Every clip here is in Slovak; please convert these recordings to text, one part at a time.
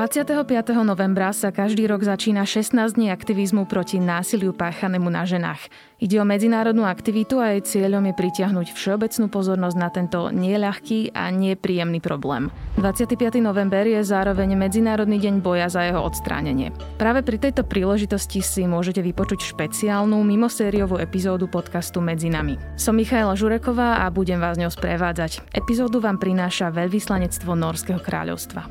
25. novembra sa každý rok začína 16 dní aktivizmu proti násiliu páchanému na ženách. Ide o medzinárodnú aktivitu a jej cieľom je pritiahnuť všeobecnú pozornosť na tento nieľahký a nepríjemný problém. 25. november je zároveň Medzinárodný deň boja za jeho odstránenie. Práve pri tejto príležitosti si môžete vypočuť špeciálnu mimosériovú epizódu podcastu Medzi nami. Som Michaela Žureková a budem vás ňou sprevádzať. Epizódu vám prináša veľvyslanectvo Norského kráľovstva.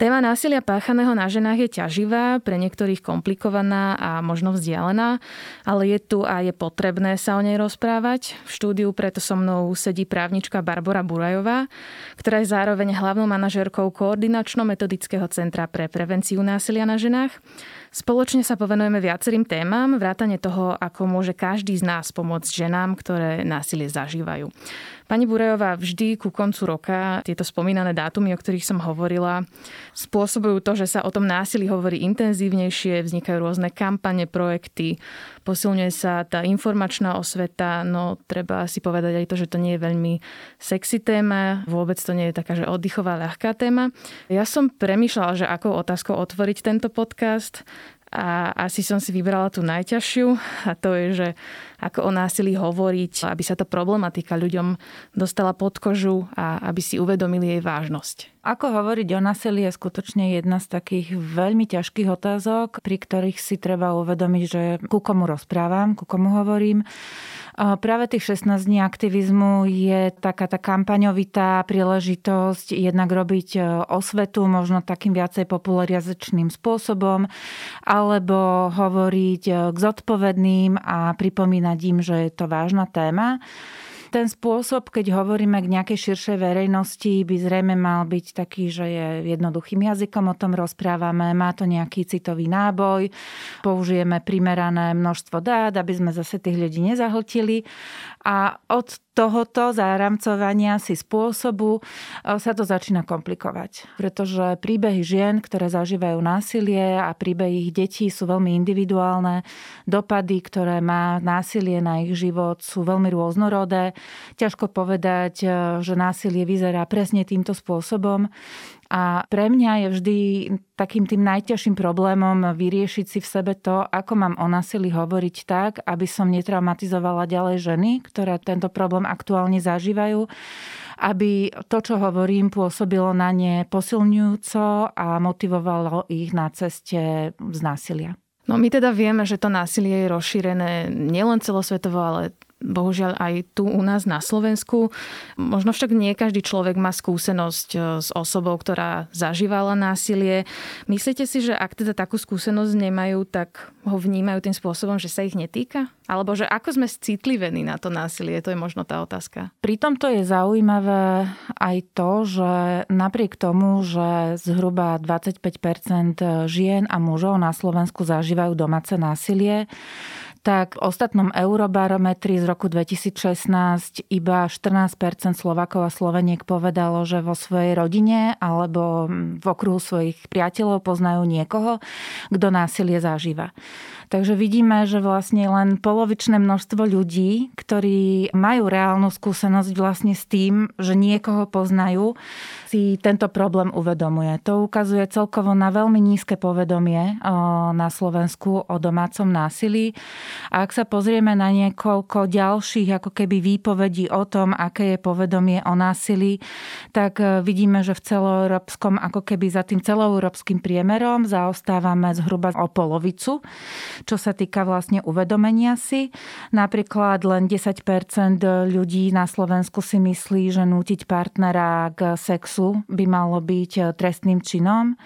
Téma násilia páchaného na ženách je ťaživá, pre niektorých komplikovaná a možno vzdialená, ale je tu a je potrebné sa o nej rozprávať. V štúdiu preto so mnou sedí právnička Barbara Burajová, ktorá je zároveň hlavnou manažérkou Koordinačno-metodického centra pre prevenciu násilia na ženách. Spoločne sa povenujeme viacerým témam, vrátane toho, ako môže každý z nás pomôcť ženám, ktoré násilie zažívajú. Pani Burejová, vždy ku koncu roka tieto spomínané dátumy, o ktorých som hovorila, spôsobujú to, že sa o tom násilí hovorí intenzívnejšie, vznikajú rôzne kampane, projekty, posilňuje sa tá informačná osveta, no treba si povedať aj to, že to nie je veľmi sexy téma, vôbec to nie je taká, že oddychová, ľahká téma. Ja som premýšľala, že akou otázkou otvoriť tento podcast a asi som si vybrala tú najťažšiu a to je, že ako o násilí hovoriť, aby sa tá problematika ľuďom dostala pod kožu a aby si uvedomili jej vážnosť. Ako hovoriť o násilí je skutočne jedna z takých veľmi ťažkých otázok, pri ktorých si treba uvedomiť, že ku komu rozprávam, ku komu hovorím Práve tých 16 dní aktivizmu je taká tá kampaňovitá príležitosť jednak robiť e, osvetu, možno takým viacej popularizačným spôsobom, alebo hovoriť e, k zodpovedným a pripomínať im, že je to vážna téma. Ten spôsob, keď hovoríme k nejakej širšej verejnosti, by zrejme mal byť taký, že je jednoduchým jazykom, o tom rozprávame, má to nejaký citový náboj, použijeme primerané množstvo dát, aby sme zase tých ľudí nezahltili. A od tohoto záramcovania si spôsobu e, sa to začína komplikovať. Pretože príbehy žien, ktoré zažívajú násilie a príbehy ich detí sú veľmi individuálne. Dopady, ktoré má násilie na ich život sú veľmi rôznorodé. Ťažko povedať, e, že násilie vyzerá presne týmto spôsobom. A pre mňa je vždy takým tým najťažším problémom vyriešiť si v sebe to, ako mám o násilí hovoriť tak, aby som netraumatizovala ďalej ženy, ktoré tento problém aktuálne zažívajú aby to, čo hovorím, pôsobilo na ne posilňujúco a motivovalo ich na ceste z násilia. No my teda vieme, že to násilie je rozšírené nielen celosvetovo, ale bohužiaľ aj tu u nás na Slovensku. Možno však nie každý človek má skúsenosť e, s osobou, ktorá zažívala násilie. Myslíte si, že ak teda takú skúsenosť nemajú, tak ho vnímajú tým spôsobom, že sa ich netýka? Alebo že ako sme citlivení na to násilie? To je možno tá otázka. Pri tomto je zaujímavé aj to, že napriek tomu, že zhruba 25% žien a mužov na Slovensku zažívajú domáce násilie, tak v ostatnom eurobarometri z roku 2016 iba 14% Slovakov a Sloveniek povedalo, že vo svojej rodine alebo v okruhu svojich priateľov poznajú niekoho, kto násilie zažíva. Takže vidíme, že vlastne len polovičné množstvo ľudí, ktorí majú reálnu skúsenosť vlastne s tým, že niekoho poznajú, si tento problém uvedomuje. To ukazuje celkovo na veľmi nízke povedomie na Slovensku o domácom násilí. A ak sa pozrieme na niekoľko ďalších ako keby výpovedí o tom, aké je povedomie o násilí, tak e, vidíme, že v celoeurópskom, ako keby za tým celoeurópskym priemerom zaostávame zhruba o polovicu čo sa týka vlastne uvedomenia si. Napríklad len 10% ľudí na Slovensku si myslí, že nútiť partnera k sexu by malo byť trestným činom.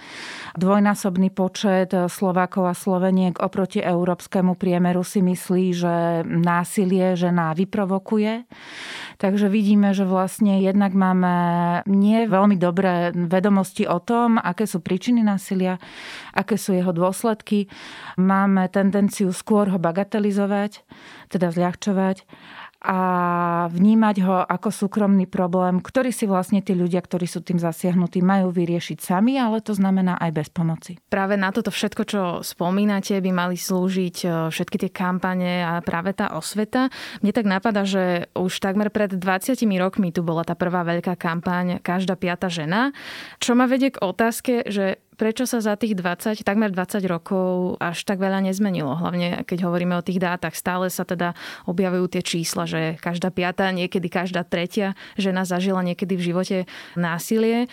Dvojnásobný počet Slovákov a Sloveniek oproti európskemu priemeru si myslí, že násilie žena vyprovokuje. Takže vidíme, že vlastne jednak máme nie veľmi dobré vedomosti o tom, aké sú príčiny násilia, aké sú jeho dôsledky. Máme tendenciu skôr ho bagatelizovať, teda zľahčovať a vnímať ho ako súkromný problém, ktorý si vlastne tí ľudia, ktorí sú tým zasiahnutí, majú vyriešiť sami, ale to znamená aj bez pomoci. Práve na toto všetko, čo spomínate, by mali slúžiť e, všetky tie kampane a práve tá osveta. Mne tak napadá, že už takmer pred 20 rokmi tu bola tá prvá veľká kampaň Každá piata žena, čo ma vedie k otázke, že prečo sa za tých 20, takmer 20 rokov až tak veľa nezmenilo. Hlavne keď hovoríme o tých dátach, stále sa teda objavujú tie čísla, že každá piata, niekedy každá tretia žena zažila niekedy v živote násilie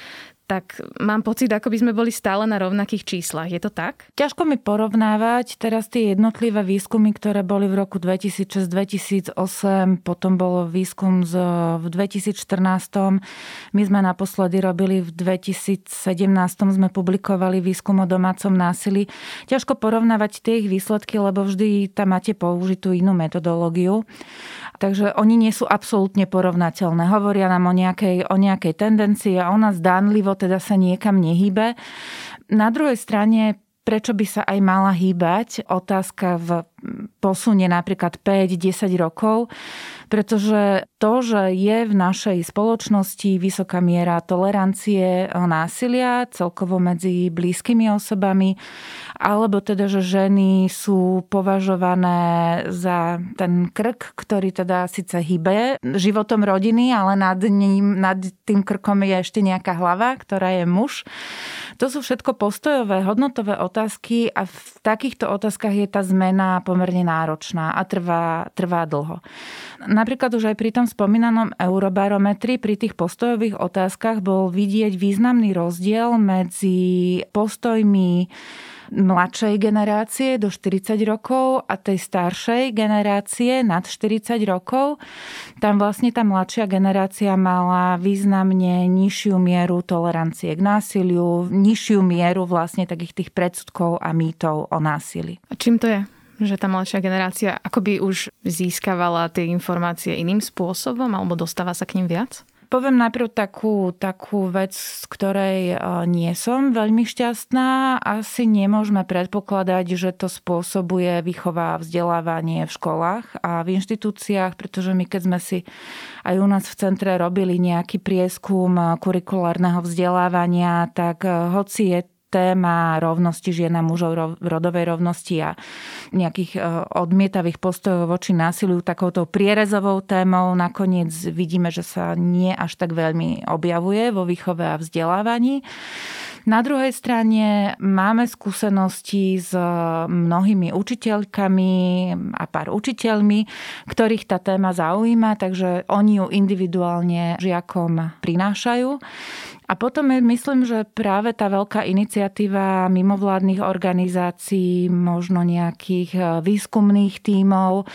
tak mám pocit, ako by sme boli stále na rovnakých číslach. Je to tak? Ťažko mi porovnávať teraz tie jednotlivé výskumy, ktoré boli v roku 2006-2008, potom bolo výskum z, v 2014. My sme naposledy robili v 2017, sme publikovali výskum o domácom násilí. Ťažko porovnávať tie ich výsledky, lebo vždy tam máte použitú inú metodológiu. Takže oni nie sú absolútne porovnateľné. Hovoria nám o nejakej, o nejakej tendencii a ona zdánlivo teda sa niekam nehýbe. Na druhej strane prečo by sa aj mala hýbať. Otázka v posunie napríklad 5-10 rokov, pretože to, že je v našej spoločnosti vysoká miera tolerancie násilia celkovo medzi blízkymi osobami, alebo teda, že ženy sú považované za ten krk, ktorý teda síce hýbe životom rodiny, ale nad, ním, nad tým krkom je ešte nejaká hlava, ktorá je muž. To sú všetko postojové, hodnotové otázky a v takýchto otázkach je tá zmena pomerne náročná a trvá, trvá dlho. Napríklad už aj pri tom spomínanom eurobarometri, pri tých postojových otázkach bol vidieť významný rozdiel medzi postojmi mladšej generácie do 40 rokov a tej staršej generácie nad 40 rokov. Tam vlastne tá mladšia generácia mala významne nižšiu mieru tolerancie k násiliu, nižšiu mieru vlastne takých tých predsudkov a mýtov o násilí. A čím to je? Že tá mladšia generácia akoby už získavala tie informácie iným spôsobom alebo dostáva sa k ním viac? Poviem najprv takú, takú vec, z ktorej e, nie som veľmi šťastná. Asi nemôžeme predpokladať, že to spôsobuje výchova vzdelávanie v školách a v inštitúciách, pretože my keď sme si aj u nás v centre robili nejaký prieskum kurikulárneho vzdelávania, tak e, hoci je téma rovnosti žien a mužov, rodovej rovnosti a nejakých e, odmietavých postojov voči násiliu takouto prierezovou témou. Nakoniec vidíme, že sa nie až tak veľmi objavuje vo výchove a vzdelávaní. Na druhej strane máme skúsenosti s mnohými učiteľkami a pár učiteľmi, ktorých tá téma zaujíma, takže oni ju individuálne žiakom prinášajú. A potom myslím, že práve tá veľká iniciatíva mimovládnych organizácií, možno nejakých e, výskumných tímov,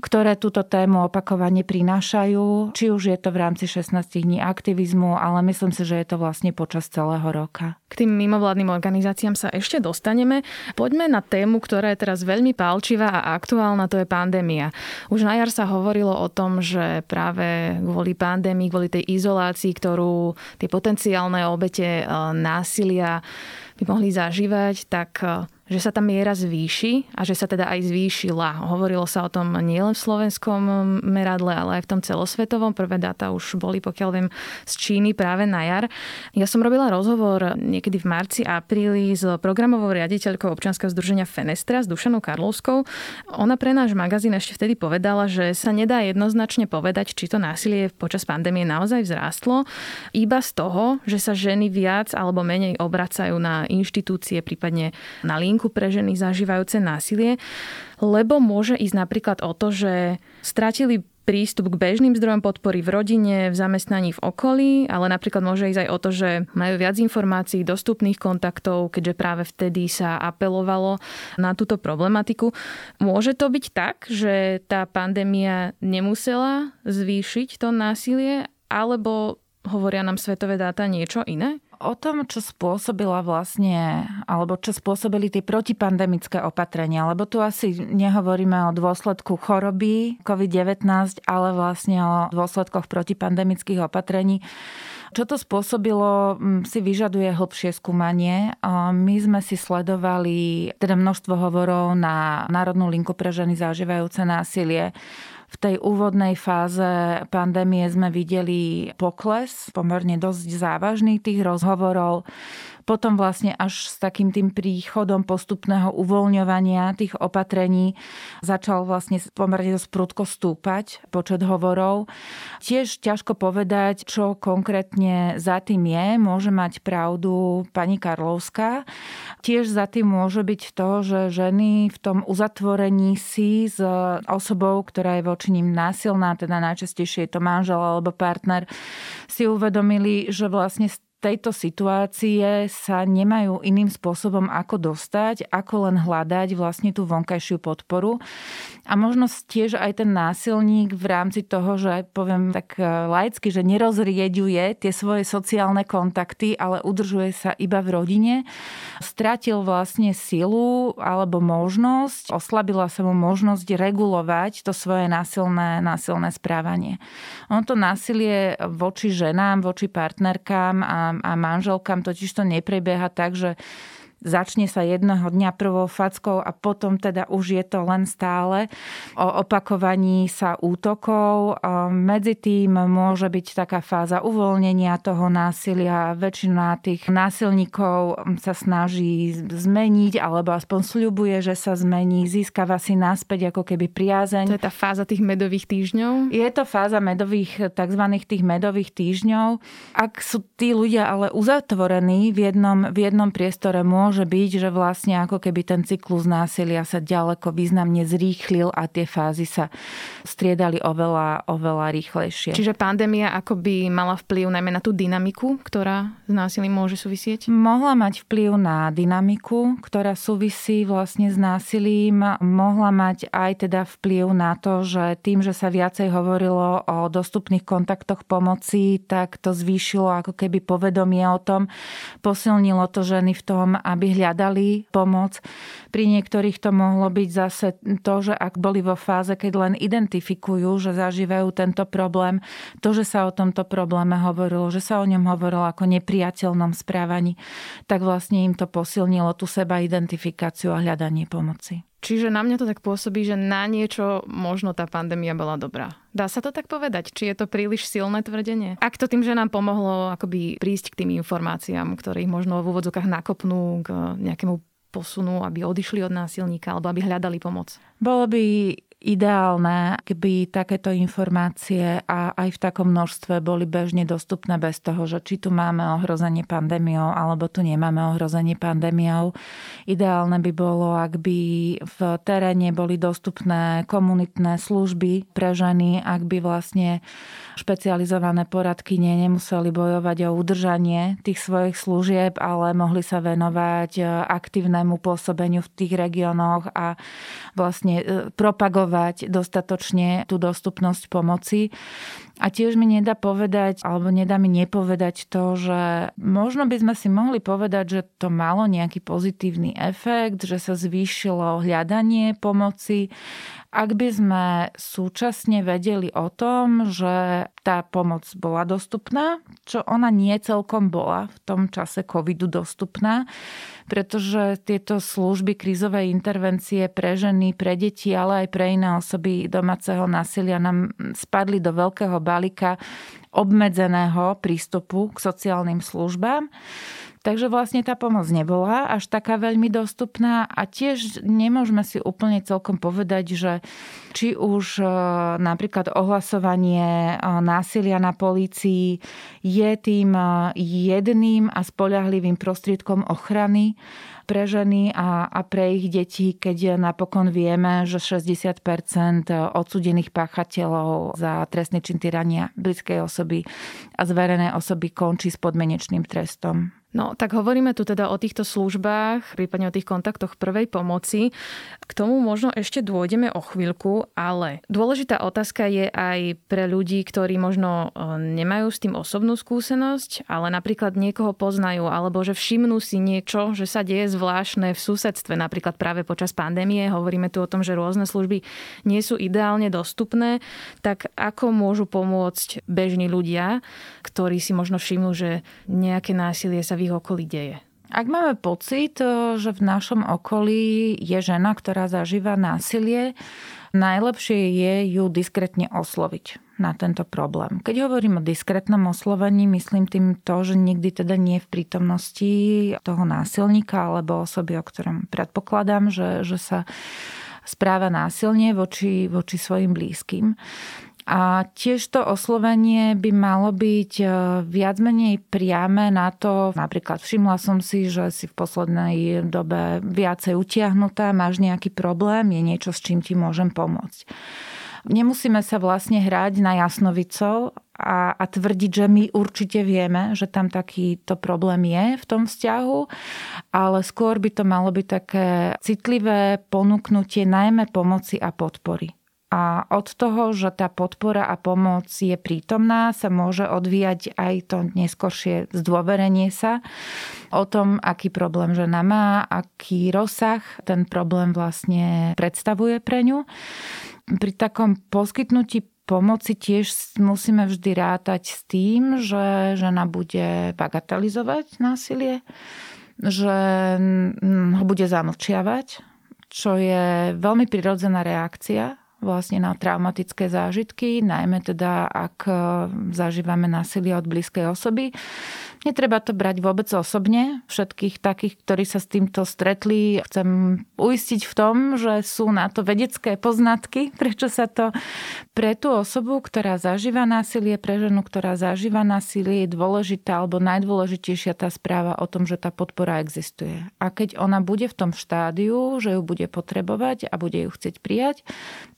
ktoré túto tému opakovane prinášajú, či už je to v rámci 16 dní aktivizmu, ale myslím si, že je to vlastne počas celého roka. K tým mimovládnym organizáciám sa ešte dostaneme. Poďme na tému, ktorá je teraz veľmi pálčivá a aktuálna, to je pandémia. Už na jar sa hovorilo o tom, že práve kvôli pandémii, kvôli tej izolácii, ktorú tie potenciálne potenciálne obete eh, násilia by mohli zažívať, tak eh, že sa tá miera zvýši a že sa teda aj zvýšila. Hovorilo sa o tom nielen v slovenskom meradle, ale aj v tom celosvetovom. Prvé dáta už boli, pokiaľ viem, z Číny práve na jar. Ja som robila rozhovor niekedy v marci, apríli s programovou riaditeľkou občianskeho združenia Fenestra s Dušanou Karlovskou. Ona pre náš magazín ešte vtedy povedala, že sa nedá jednoznačne povedať, či to násilie počas pandémie naozaj vzrástlo, iba z toho, že sa ženy viac alebo menej obracajú na inštitúcie, prípadne na linku linku pre ženy zažívajúce násilie, lebo môže ísť napríklad o to, že stratili prístup k bežným zdrojom podpory v rodine, v zamestnaní, v okolí, ale napríklad môže ísť aj o to, že majú viac informácií, dostupných kontaktov, keďže práve vtedy sa apelovalo na túto problematiku. Môže to byť tak, že tá pandémia nemusela zvýšiť to násilie, alebo hovoria nám svetové dáta niečo iné? O tom, čo spôsobila vlastne, alebo čo spôsobili tie protipandemické opatrenia, lebo tu asi nehovoríme o dôsledku choroby COVID-19, ale vlastne o dôsledkoch protipandemických opatrení. Čo to spôsobilo, si vyžaduje hlbšie skúmanie. My sme si sledovali teda množstvo hovorov na Národnú linku pre ženy zažívajúce násilie V tej úvodnej fáze pandémie sme videli pokles, pomerne dosť závažný tých rozhovorov potom vlastne až s takým tým príchodom postupného uvoľňovania tých opatrení začal vlastne pomerne dosť prudko stúpať počet hovorov. Tiež ťažko povedať, čo konkrétne za tým je. Môže mať pravdu pani Karlovská. Tiež za tým môže byť to, že ženy v tom uzatvorení si s osobou, ktorá je voči ním násilná, teda najčastejšie je to manžel alebo partner, si uvedomili, že vlastne tejto situácie sa nemajú iným spôsobom ako dostať, ako len hľadať vlastne tú vonkajšiu podporu. A možno tiež aj ten násilník v rámci toho, že poviem tak e, laicky, že nerozrieďuje tie svoje sociálne kontakty, ale udržuje sa iba v rodine, stratil vlastne silu alebo možnosť, oslabila sa mu možnosť regulovať to svoje násilné, násilné správanie. Ono to násilie voči ženám, voči partnerkám a a manželkám totiž to neprebieha tak, že začne sa jedného dňa prvou fackou a potom teda už je to len stále o opakovaní sa útokov. Medzi tým môže byť taká fáza uvoľnenia toho násilia. Väčšina tých násilníkov sa snaží zmeniť alebo aspoň sľubuje, že sa zmení, získava si naspäť ako keby priazeň. To je tá fáza tých medových týždňov? Je to fáza medových, tzv. tých medových týždňov. Ak sú tí ľudia ale uzatvorení v jednom, v jednom priestore, môžu môže byť, že vlastne ako keby ten cyklus násilia sa ďaleko významne zrýchlil a tie fázy sa striedali oveľa, oveľa rýchlejšie. Čiže pandémia by mala vplyv najmä na tú dynamiku, ktorá s násilím môže súvisieť? Mohla mať vplyv na dynamiku, ktorá súvisí vlastne s násilím. Mohla mať aj teda vplyv na to, že tým, že sa viacej hovorilo o dostupných kontaktoch pomoci, tak to zvýšilo ako keby povedomie o tom, posilnilo to ženy v tom, aby aby hľadali pomoc. Pri niektorých to mohlo byť zase to, že ak boli vo fáze, keď len identifikujú, že zažívajú tento problém, to, že sa o tomto probléme hovorilo, že sa o ňom hovorilo ako nepriateľnom správaní, tak vlastne im to posilnilo tú seba identifikáciu a hľadanie pomoci. Čiže na mňa to tak pôsobí, že na niečo možno tá pandémia bola dobrá. Dá sa to tak povedať? Či je to príliš silné tvrdenie? Ak to tým, že nám pomohlo akoby prísť k tým informáciám, ktoré ich možno v úvodzokách nakopnú k nejakému posunu, aby odišli od násilníka alebo aby hľadali pomoc? Bolo by ideálne, keby takéto informácie a aj v takom množstve boli bežne dostupné bez toho, že či tu máme ohrozenie pandémiou alebo tu nemáme ohrozenie pandémiou. Ideálne by bolo, ak by v teréne boli dostupné komunitné služby pre ženy, ak by vlastne špecializované poradky nemuseli bojovať o udržanie tých svojich služieb, ale mohli sa venovať aktívnemu pôsobeniu v tých regiónoch a vlastne e, propagovať sledovať dostatočne tú dostupnosť pomoci. A tiež mi nedá povedať, alebo nedá mi nepovedať to, že možno by sme si mohli povedať, že to malo nejaký pozitívny efekt, že sa zvýšilo hľadanie pomoci, ak by sme súčasne vedeli o tom, že tá pomoc bola dostupná, čo ona nie celkom bola v tom čase covidu dostupná, pretože tieto služby krízovej intervencie pre ženy, pre deti, ale aj pre iné osoby domáceho násilia nám spadli do veľkého balíka obmedzeného prístupu k sociálnym službám. Takže vlastne tá pomoc nebola až taká veľmi dostupná a tiež nemôžeme si úplne celkom povedať, že či už e, napríklad ohlasovanie e, násilia na polícii je tým e, jedným a spoľahlivým prostriedkom ochrany pre ženy a, a pre ich deti, keď napokon vieme, že 60% odsudených páchateľov za trestný čin tyrania blízkej osoby a zverené osoby končí s podmenečným trestom. No, tak hovoríme tu teda o týchto službách, prípadne o tých kontaktoch prvej pomoci. K tomu možno ešte dôjdeme o chvíľku, ale dôležitá otázka je aj pre ľudí, ktorí možno e, nemajú s tým osobnú skúsenosť, ale napríklad niekoho poznajú, alebo že všimnú si niečo, že sa deje zvláštne v susedstve, napríklad práve počas pandémie. Hovoríme tu o tom, že rôzne služby nie sú ideálne dostupné, tak ako môžu pomôcť bežní ľudia, ktorí si možno všimnú, že nejaké násilie sa v ich okolí deje? Ak máme pocit, že v našom okolí je žena, ktorá zažíva násilie, najlepšie je ju diskrétne osloviť na tento problém. Keď hovorím o diskrétnom oslovení, myslím tým to, že nikdy teda nie v prítomnosti toho násilníka alebo osoby, o ktorom predpokladám, že, že sa správa násilne voči, voči svojim blízkym. A tiež to oslovenie by malo byť e, viac menej priame na to, napríklad všimla som si, že si v poslednej dobe viacej utiahnutá, máš nejaký problém, je niečo, s čím ti môžem pomôcť. Nemusíme sa vlastne hrať na jasnovicov a, a tvrdiť, že my určite vieme, že tam takýto problém je v tom vzťahu, ale skôr by to malo byť také citlivé ponúknutie najmä pomoci a podpory. A od toho, že tá podpora a pomoc je prítomná, sa môže odvíjať aj to neskoršie zdôverenie sa o tom, aký problém žena má, aký rozsah ten problém vlastne predstavuje pre ňu. Pri takom poskytnutí pomoci tiež musíme vždy rátať s tým, že žena bude bagatelizovať násilie, že ho bude zamlčiavať, čo je veľmi prirodzená reakcia vlastne na traumatické zážitky, najmä teda ak e, zažívame násilie od blízkej osoby. Netreba to brať vôbec osobne. Všetkých takých, ktorí sa s týmto stretli, chcem uistiť v tom, že sú na to vedecké poznatky, prečo sa to pre tú osobu, ktorá zažíva násilie, pre ženu, ktorá zažíva násilie, je dôležitá alebo najdôležitejšia tá správa o tom, že tá podpora existuje. A keď ona bude v tom štádiu, že ju bude potrebovať a bude ju chcieť prijať,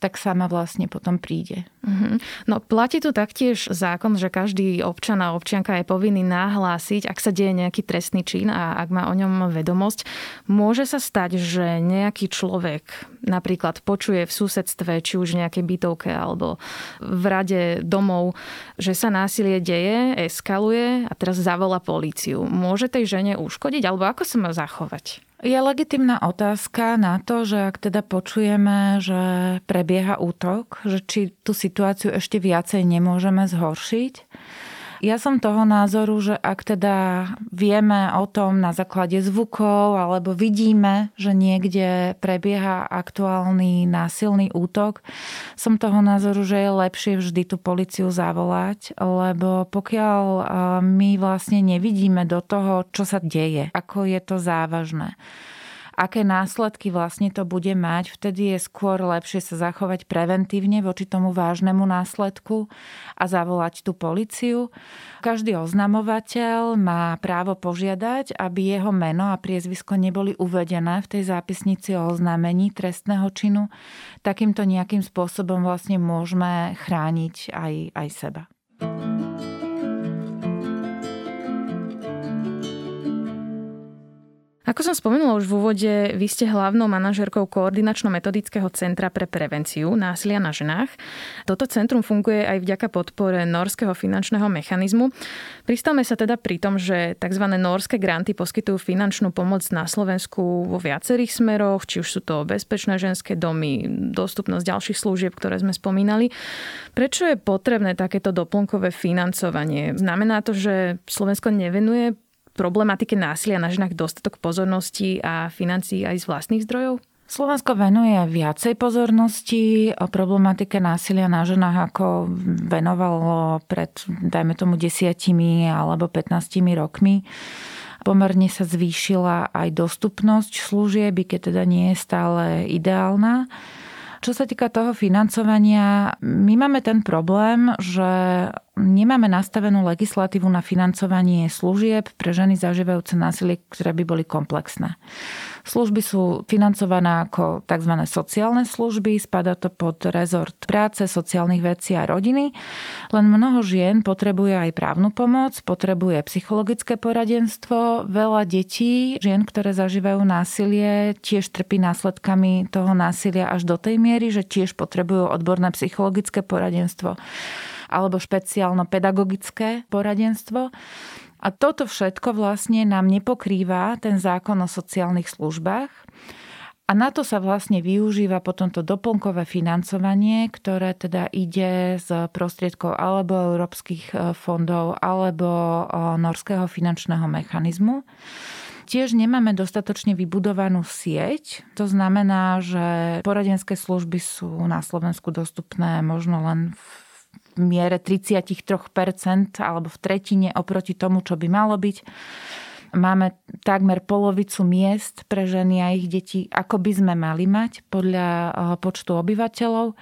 tak sama vlastne potom príde. Mm-hmm. No platí tu taktiež zákon, že každý občan a občianka je povinný náhľad nahlásiť, ak sa deje nejaký trestný čin a ak má o ňom vedomosť. Môže sa stať, že nejaký človek napríklad počuje v susedstve, či už v nejakej bytovke alebo v rade domov, že sa násilie deje, eskaluje a teraz zavolá políciu. Môže tej žene uškodiť alebo ako sa má zachovať? Je legitimná otázka na to, že ak teda počujeme, že prebieha útok, že či tú situáciu ešte viacej nemôžeme zhoršiť. Ja som toho názoru, že ak teda vieme o tom na základe zvukov alebo vidíme, že niekde prebieha aktuálny násilný útok, som toho názoru, že je lepšie vždy tú policiu zavolať, lebo pokiaľ my vlastne nevidíme do toho, čo sa deje, ako je to závažné, aké následky vlastne to bude mať, vtedy je skôr lepšie sa zachovať preventívne voči tomu vážnemu následku a zavolať tú policiu. Každý oznamovateľ má právo požiadať, aby jeho meno a priezvisko neboli uvedené v tej zápisnici o oznámení trestného činu. Takýmto nejakým spôsobom vlastne môžeme chrániť aj, aj seba. Ako som spomenula už v úvode, vy ste hlavnou manažerkou Koordinačno-metodického centra pre prevenciu násilia na ženách. Toto centrum funguje aj vďaka podpore norského finančného mechanizmu. Pristavme sa teda pri tom, že tzv. norské granty poskytujú finančnú pomoc na Slovensku vo viacerých smeroch, či už sú to bezpečné ženské domy, dostupnosť ďalších služieb, ktoré sme spomínali. Prečo je potrebné takéto doplnkové financovanie? Znamená to, že Slovensko nevenuje problematike násilia na ženách dostatok pozornosti a financií aj z vlastných zdrojov? Slovensko venuje viacej pozornosti o problematike násilia na ženách, ako venovalo pred, dajme tomu, desiatimi alebo 15 rokmi. Pomerne sa zvýšila aj dostupnosť služieb, keď teda nie je stále ideálna. Čo sa týka toho financovania, my máme ten problém, že nemáme nastavenú legislatívu na financovanie služieb pre ženy zažívajúce násilie, ktoré by boli komplexné. Služby sú financované ako tzv. sociálne služby, spada to pod rezort práce, sociálnych vecí a rodiny. Len mnoho žien potrebuje aj právnu pomoc, potrebuje psychologické poradenstvo. Veľa detí, žien, ktoré zažívajú násilie, tiež trpí následkami toho násilia až do tej miery, že tiež potrebujú odborné psychologické poradenstvo alebo špeciálno-pedagogické poradenstvo. A toto všetko vlastne nám nepokrýva ten zákon o sociálnych službách. A na to sa vlastne využíva potom to doplnkové financovanie, ktoré teda ide z prostriedkov alebo európskych e, fondov alebo e, norského finančného mechanizmu. Tiež nemáme dostatočne vybudovanú sieť. To znamená, že poradenské služby sú na Slovensku dostupné možno len v miere 33% alebo v tretine oproti tomu, čo by malo byť. Máme takmer polovicu miest pre ženy a ich deti, ako by sme mali mať podľa eh, počtu obyvateľov.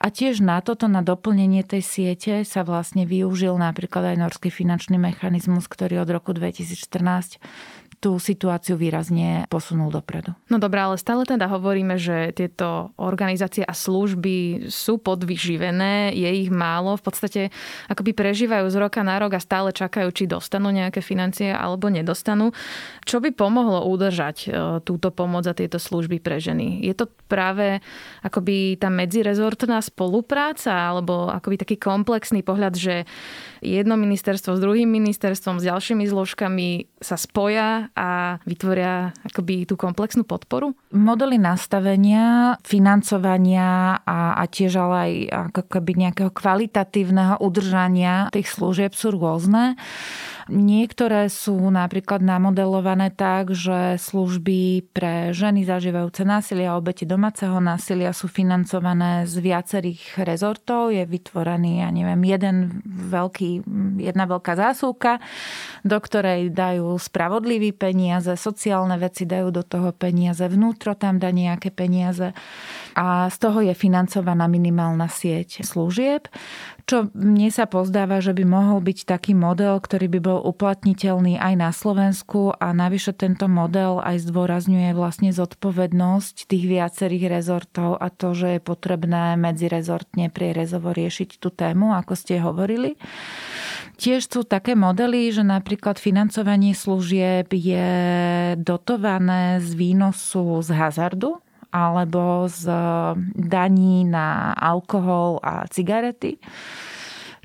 A tiež na toto, na doplnenie tej siete sa vlastne využil napríklad aj norský finančný mechanizmus, ktorý od roku 2014 tú situáciu výrazne posunul dopredu. No dobré, ale stále teda hovoríme, že tieto organizácie a služby sú podvyživené, je ich málo, v podstate akoby prežívajú z roka na rok a stále čakajú, či dostanú nejaké financie alebo nedostanú. Čo by pomohlo udržať e, túto pomoc a tieto služby pre ženy? Je to práve akoby tá medzirezortná spolupráca alebo akoby taký komplexný pohľad, že jedno ministerstvo s druhým ministerstvom, s ďalšími zložkami sa spoja a vytvoria akoby tú komplexnú podporu? Modely nastavenia, financovania a, a tiež ale aj ako keby nejakého kvalitatívneho udržania tých služieb sú rôzne. Niektoré sú napríklad namodelované tak, že služby pre ženy zažívajúce násilie a obete domáceho násilia sú financované z viacerých rezortov. Je vytvorený, ja neviem, jeden veľký, jedna veľká zásuvka, do ktorej dajú spravodlivý peniaze, sociálne veci dajú do toho peniaze, vnútro tam dá nejaké peniaze a z toho je financovaná minimálna sieť služieb čo mne sa pozdáva, že by mohol byť taký model, ktorý by bol uplatniteľný aj na Slovensku a navyše tento model aj zdôrazňuje vlastne zodpovednosť tých viacerých rezortov a to, že je potrebné medzirezortne prierezovo riešiť tú tému, ako ste hovorili. Tiež sú také modely, že napríklad financovanie služieb je dotované z výnosu z hazardu, alebo z daní na alkohol a cigarety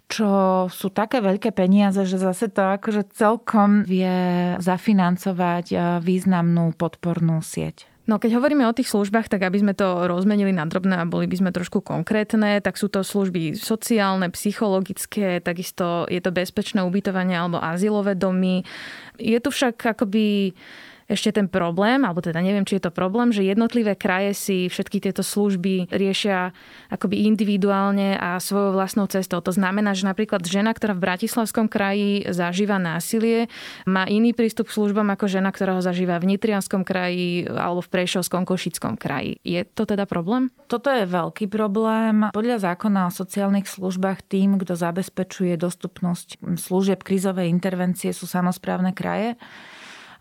čo sú také veľké peniaze, že zase to akože celkom vie zafinancovať e, významnú podpornú sieť. No keď hovoríme o tých službách, tak aby sme to rozmenili na drobné a boli by sme trošku konkrétne, tak sú to služby sociálne, psychologické, takisto je to bezpečné ubytovanie alebo azylové domy. Je tu však akoby ešte ten problém, alebo teda neviem, či je to problém, že jednotlivé kraje si všetky tieto služby riešia akoby individuálne a svojou vlastnou cestou. To znamená, že napríklad žena, ktorá v Bratislavskom kraji zažíva násilie, má iný prístup k službám ako žena, ktorá ho zažíva v Nitrianskom kraji alebo v Prešovskom, Košickom kraji. Je to teda problém? Toto je veľký problém. Podľa zákona o sociálnych službách tým, kto zabezpečuje dostupnosť služieb krízovej intervencie sú samozprávne kraje.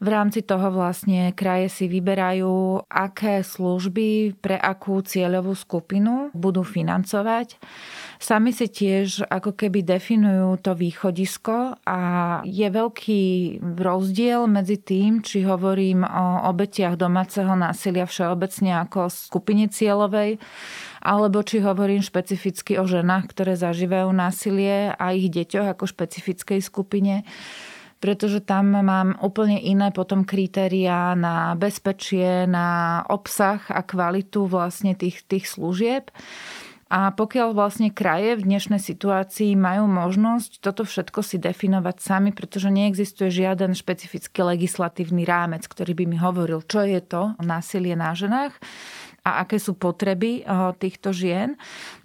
V rámci toho vlastne kraje si vyberajú, aké služby pre akú cieľovú skupinu budú financovať. Sami si tiež ako keby definujú to východisko a je veľký rozdiel medzi tým, či hovorím o obetiach domáceho násilia všeobecne ako skupine cieľovej, alebo či hovorím špecificky o ženách, ktoré zažívajú násilie a ich deťoch ako špecifickej skupine pretože tam mám úplne iné potom kritériá na bezpečie, na obsah a kvalitu vlastne tých, tých služieb. A pokiaľ vlastne kraje v dnešnej situácii majú možnosť toto všetko si definovať sami, pretože neexistuje žiaden špecifický legislatívny rámec, ktorý by mi hovoril, čo je to násilie na ženách a aké sú potreby eh, týchto žien,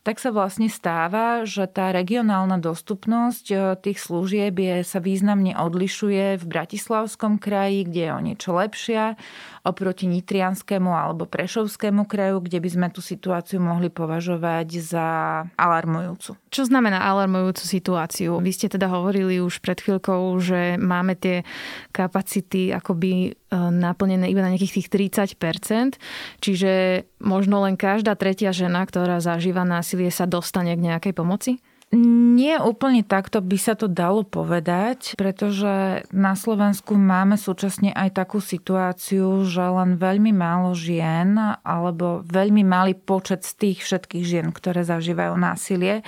tak sa vlastne stáva, že tá regionálna dostupnosť eh, tých služieb je, sa významne odlišuje v Bratislavskom kraji, kde je o niečo lepšia, oproti Nitrianskému alebo Prešovskému kraju, kde by sme tú situáciu mohli považovať za alarmujúcu. Čo znamená alarmujúcu situáciu? Vy ste teda hovorili už pred chvíľkou, že máme tie kapacity akoby eh, naplnené iba na nejakých tých 30%, čiže možno len každá tretia žena, ktorá zažíva násilie, sa dostane k nejakej pomoci? Nie úplne takto by sa to dalo povedať, pretože na Slovensku máme súčasne aj takú situáciu, že len veľmi málo žien alebo veľmi malý počet z tých všetkých žien, ktoré zažívajú násilie,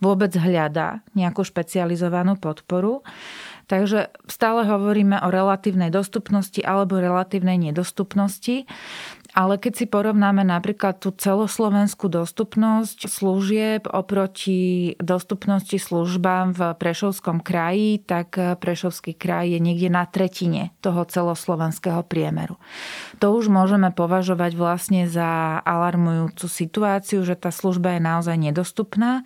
vôbec hľadá nejakú špecializovanú podporu. Takže stále hovoríme o relatívnej dostupnosti alebo relatívnej nedostupnosti. Ale keď si porovnáme napríklad tú celoslovenskú dostupnosť služieb oproti dostupnosti službám v Prešovskom kraji, tak Prešovský kraj je niekde na tretine toho celoslovenského priemeru. To už môžeme považovať vlastne za alarmujúcu situáciu, že tá služba je naozaj nedostupná.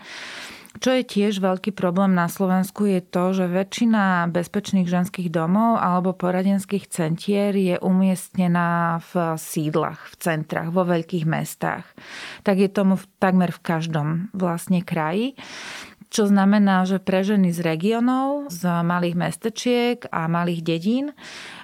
Čo je tiež veľký problém na Slovensku je to, že väčšina bezpečných ženských domov alebo poradenských centier je umiestnená v sídlach, v centrách, vo veľkých mestách. Tak je tomu takmer v každom vlastne kraji čo znamená, že pre ženy z regionov, z malých mestečiek a malých dedín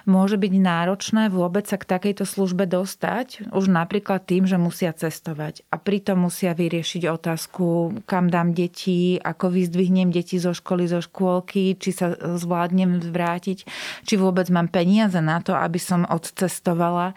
môže byť náročné vôbec sa k takejto službe dostať, už napríklad tým, že musia cestovať. A pritom musia vyriešiť otázku, kam dám deti, ako vyzdvihnem deti zo školy, zo škôlky, či sa zvládnem vrátiť, či vôbec mám peniaze na to, aby som odcestovala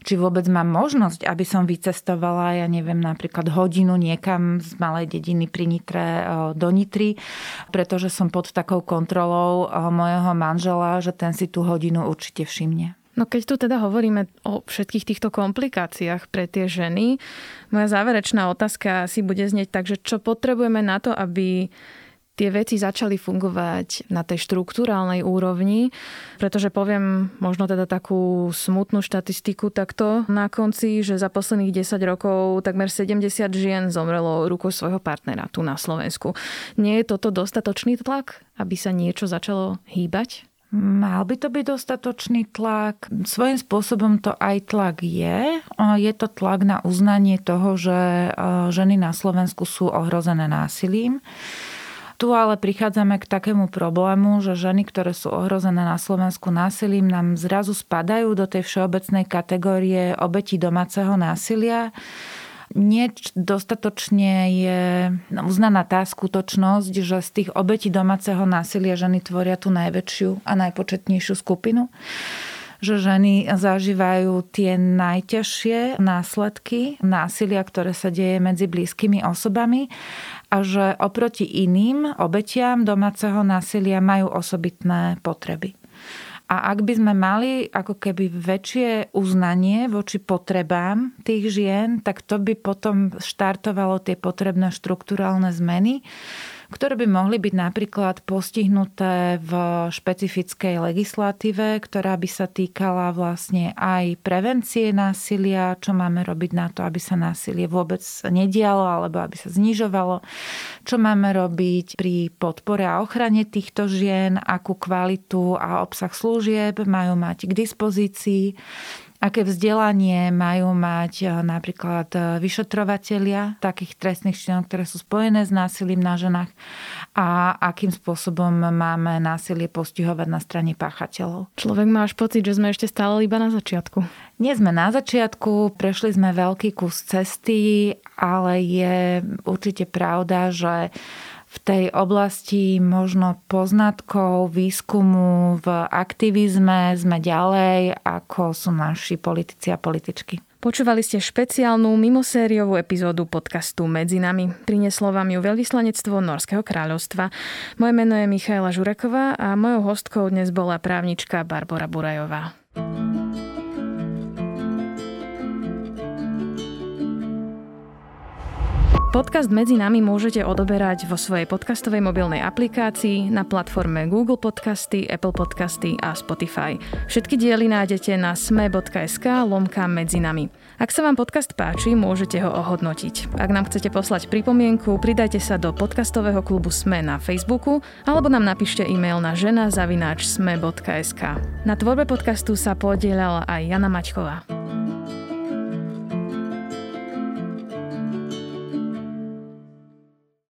či vôbec mám možnosť, aby som vycestovala, ja neviem, napríklad hodinu niekam z malej dediny pri Nitre e, do Nitry, pretože som pod takou kontrolou e, mojeho manžela, že ten si tú hodinu určite všimne. No keď tu teda hovoríme o všetkých týchto komplikáciách pre tie ženy, moja záverečná otázka si bude znieť tak, že čo potrebujeme na to, aby tie veci začali fungovať na tej štruktúrálnej úrovni, pretože poviem možno teda takú smutnú štatistiku takto na konci, že za posledných 10 rokov takmer 70 žien zomrelo rukou svojho partnera tu na Slovensku. Nie je toto dostatočný tlak, aby sa niečo začalo hýbať? Mal by to byť dostatočný tlak. Svojím spôsobom to aj tlak je. Je to tlak na uznanie toho, že ženy na Slovensku sú ohrozené násilím. Tu ale prichádzame k takému problému, že ženy, ktoré sú ohrozené na Slovensku násilím, nám zrazu spadajú do tej všeobecnej kategórie obetí domáceho násilia. Nie dostatočne je uznaná tá skutočnosť, že z tých obetí domáceho násilia ženy tvoria tú najväčšiu a najpočetnejšiu skupinu. Že ženy zažívajú tie najťažšie následky násilia, ktoré sa deje medzi blízkymi osobami a že oproti iným obetiam domáceho násilia majú osobitné potreby. A ak by sme mali ako keby väčšie uznanie voči potrebám tých žien, tak to by potom štartovalo tie potrebné štruktúralne zmeny, ktoré by mohli byť napríklad postihnuté v špecifickej legislatíve, ktorá by sa týkala vlastne aj prevencie násilia, čo máme robiť na to, aby sa násilie vôbec nedialo alebo aby sa znižovalo, čo máme robiť pri podpore a ochrane týchto žien, akú kvalitu a obsah služieb majú mať k dispozícii, aké vzdelanie majú mať e, napríklad e, vyšetrovatelia takých trestných činov, ktoré sú spojené s násilím na ženách a akým spôsobom máme násilie postihovať na strane páchateľov. Človek má až pocit, že sme ešte stále iba na začiatku. Nie sme na začiatku, prešli sme veľký kus cesty, ale je určite pravda, že v tej oblasti možno poznatkov, výskumu, v aktivizme sme ďalej, ako sú naši politici a političky. Počúvali ste špeciálnu mimosériovú epizódu podcastu Medzi nami. Prinieslo vám ju veľvyslanectvo Norského kráľovstva. Moje meno je Michaela Žureková a mojou hostkou dnes bola právnička Barbara Burajová. Podcast Medzi nami môžete odoberať vo svojej podcastovej mobilnej aplikácii na platforme Google Podcasty, Apple Podcasty a Spotify. Všetky diely nájdete na sme.sk lomka medzi nami. Ak sa vám podcast páči, môžete ho ohodnotiť. Ak nám chcete poslať pripomienku, pridajte sa do podcastového klubu SME na Facebooku alebo nám napíšte e-mail na žena.sme.sk. Na tvorbe podcastu sa podielala aj Jana Maťková.